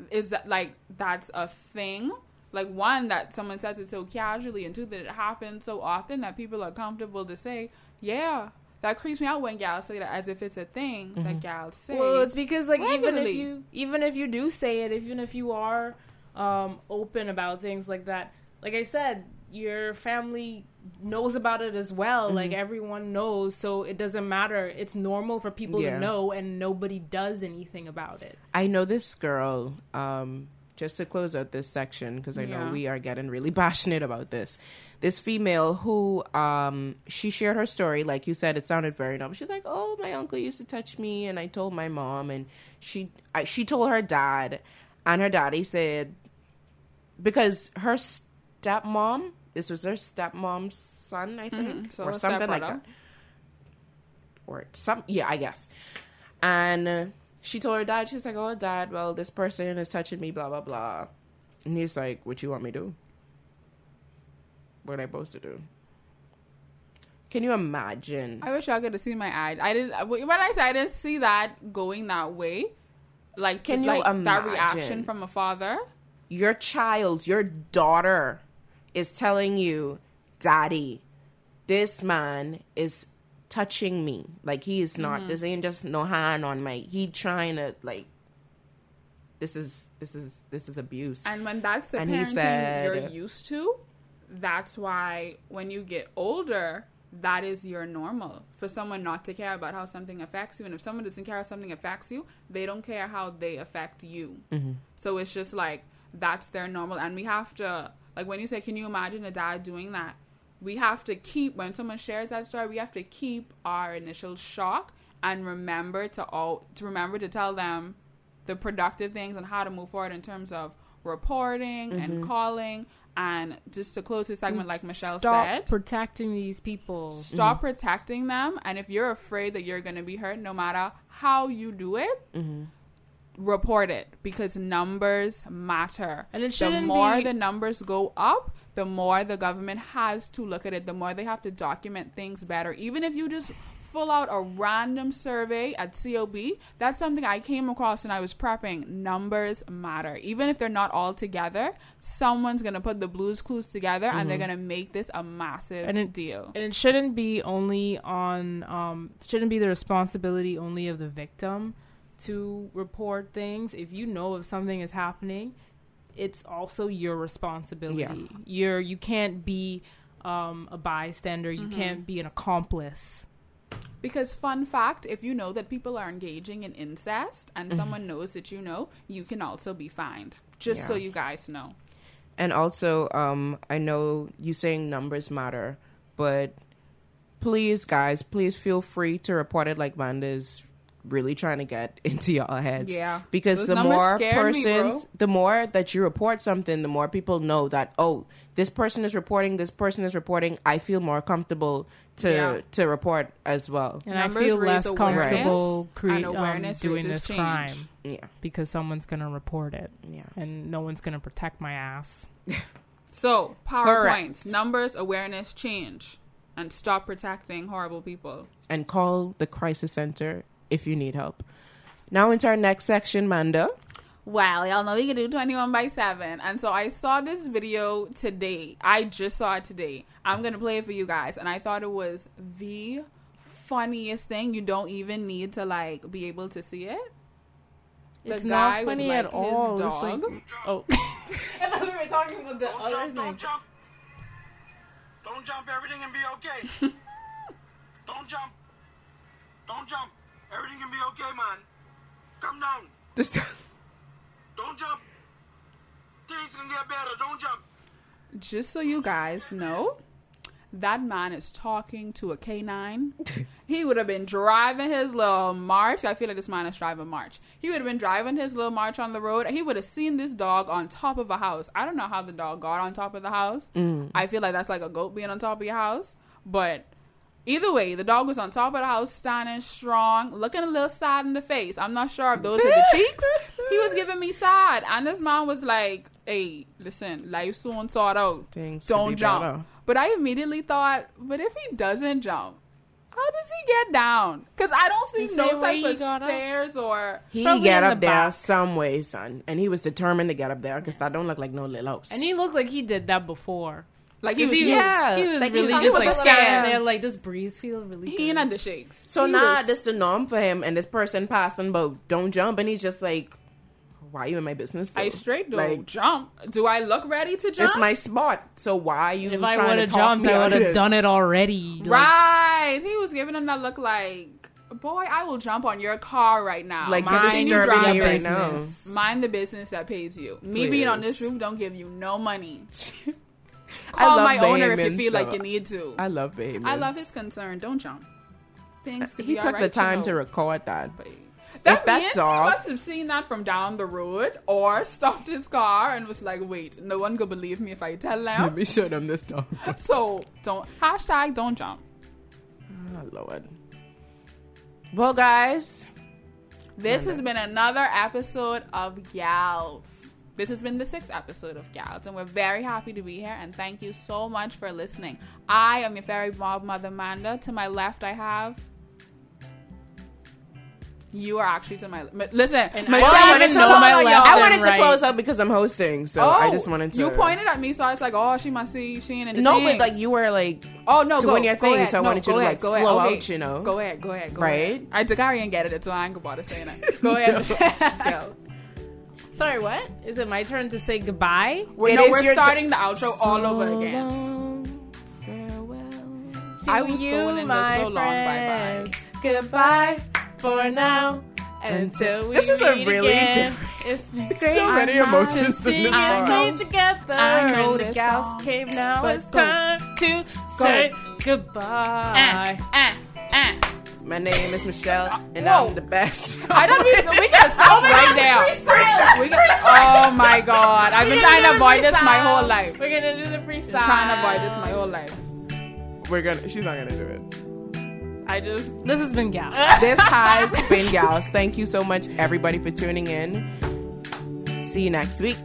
Is that like, that's a thing? Like, one, that someone says it so casually, and two, that it happens so often that people are comfortable to say, yeah, that creeps me out when gals say that as if it's a thing that mm-hmm. gals say. Well, it's because like even if you even if you do say it, even if you are um, open about things like that, like I said, your family knows about it as well. Like everyone knows, so it doesn't matter. It's normal for people Yeah. to know, and nobody does anything about it. I know this girl. Um, just to close out this section because I know we are getting really <laughs> passionate about this. This female who um she shared her story, like you said, it sounded very normal. She's like, "Oh, my uncle used to touch me, and I told my mom, and she I, she told her dad, and her daddy said because her stepmom, this was her stepmom's son, I think, So or something like that. Or some yeah i guess. And uh, she told her dad she's like oh dad well this person is touching me blah blah blah. And he's like what you want me to do? What am i supposed to do? Can you imagine? I wish I could have seen my ad. I didn't. When I said I didn't see that going that way, like Can to- you like, that reaction from a father? your child your daughter is telling you daddy this man is touching me like he is not Mm-hmm. this ain't just no hand on my he trying to like this is this is this is abuse And when that's the And parenting said- you're used to, that's why when you get older, that is your normal. For someone not to care about how something affects you, and if someone doesn't care how something affects you, they don't care how they affect you. So it's just like that's their normal, and we have to like when you say, "Can you imagine a dad doing that?" We have to keep when someone shares that story. We have to keep our initial shock and remember to all to remember to tell them the productive things and how to move forward in terms of reporting and mm-hmm. calling. And just to close this segment, like Michelle Stop said, protecting these people. stop mm-hmm. protecting them. And if you're afraid that you're going to be hurt, no matter how you do it, mm-hmm. Report it because numbers matter. And it the shouldn't more be- the numbers go up, the more the government has to look at it. The more they have to document things better. Even if you just fill out a random survey at COB, that's something I came across when I was prepping. Numbers matter. Even if they're not all together, someone's gonna put the blues clues together and they're gonna make this a massive And it- deal. and it shouldn't be only on um shouldn't be the responsibility only of the victim to report things. If you know if something is happening it's also your responsibility. Yeah. you're you can't be um a bystander. You can't be an accomplice. Because fun fact, if you know that people are engaging in incest and someone knows that you know, you can also be fined. Just so you guys know. And also, um, I know you saying numbers matter, but please, guys, please feel free to report it like Manda's really trying to get <laughs> into your heads. Yeah. Because Those the more scared me, persons, the more that you report something, the more people know that, oh, this person is reporting, this person is reporting. I feel more comfortable to Yeah. to report as well. and Numbers i feel less awareness, comfortable and create, um, awareness doing this change. crime Yeah. because someone's gonna report it Yeah. and no one's gonna protect my ass <laughs> So, PowerPoints, Correct. numbers, awareness, change, and stop protecting horrible people. And call the crisis center if you need help. Now into our next section, Manda. Well, y'all know we can do 21 by 7. And so I saw this video today. I just saw it today. I'm going to play it for you guys. And I thought it was the funniest thing. You don't even need to, like, be able to see it. The it's guy not with, funny like, at his all It's dog. like- oh i <laughs> thought we were talking about the Don't other jump, thing <laughs> don't jump. Don't jump, everything can be okay. don't jump. Don't jump. Everything can be okay, man. Come down. This time. Don't jump. Things can get better. Don't jump. just so you guys know, that man is talking to a canine. <laughs> he would have been driving his little march. I feel like this man is driving march. He would have been driving his little march on the road. He would have seen this dog on top of a house. I don't know how the dog got on top of the house. Mm. I feel like that's like a goat being on top of your house. But either way, the dog was on top of the house, standing strong, looking a little sad in the face. I'm not sure if those were the <laughs> cheeks. He was giving me sad. And his mom was like, hey, listen, life's soon sort out. Things could Don't jump. better. But I immediately thought, but if he doesn't jump, how does he get down? Because I don't see You no where type he of got up? stairs or. He probably get up the there back. some way, son, and he was determined to get up there because I don't look like no little house. And he looked like he did that before. Like he 'Cause was, he, Yeah. was, he was Like, really thought just he like was standing scared. there, like this breeze feel really he good. ain't had the shakes. so He now was- this the norm for him, and this person passing, but don't jump, and he's just like, "Why are you in my business?" I straight don't Like, jump. Do I look ready to jump? it's my spot. So why are you if trying I would to have talk jumped, I would have done it already. Like, right. He was giving him that look like, boy, I will jump on your car right now. Like, you're Mind disturbing your me right business. now. Mind the business that pays you. Me being on this roof don't give you no money. <laughs> I Call love my owner if you feel like you need to. I love baby. I love his concern. Don't jump. Things could He took the time know. to record that. That, that means dog- he must have seen that from down the road or stopped his car and was like, wait, no one could believe me if I tell them. Let me show them this dog. <laughs> so don't hashtag don't jump. oh Lord. Well, guys, This has been another episode of Gals. This has been the sixth episode of Gals, and we're very happy to be here. And thank you so much for listening. I am your fairy mob mother Manda. To my left, I have. You are actually to my. Listen, And Michelle, I wanted to, my left I wanted to right. close up because I'm hosting, so oh, I just wanted to. You pointed at me, so I was like, "Oh, she must see she ain't in the No, things. but like you were like, Oh no, doing go, your go thing, ahead. so I No, wanted you to, ahead, like, go ahead. flow Okay. out, you know? Go ahead, go ahead, go Right? ahead. Right? I Dakari ain't get it, so I ain't about to say that. Go ahead, Michelle. <laughs> go. Sorry, what? Is it my turn to say goodbye? We're, no, we're your t- starting the outro all over again. long, farewell. I was you, going in my so long bye-bye. Goodbye for now. Until we This is a really again. different- It's <laughs> So many emotions in this song. together. I know the gals cave now. It's go. time to Go. say goodbye. Ah. Man, My name is Michelle, and Whoa. I'm the best. I don't we, we can <laughs> stop oh right now. We can, oh my god. I've been trying to avoid this my whole life. We're gonna do the freestyle. I'm Trying to avoid this my whole life. We're gonna. She's not gonna do it. I just This has been Gal. <laughs> This has been Gals. Thank you so much, everybody, for tuning in. See you next week.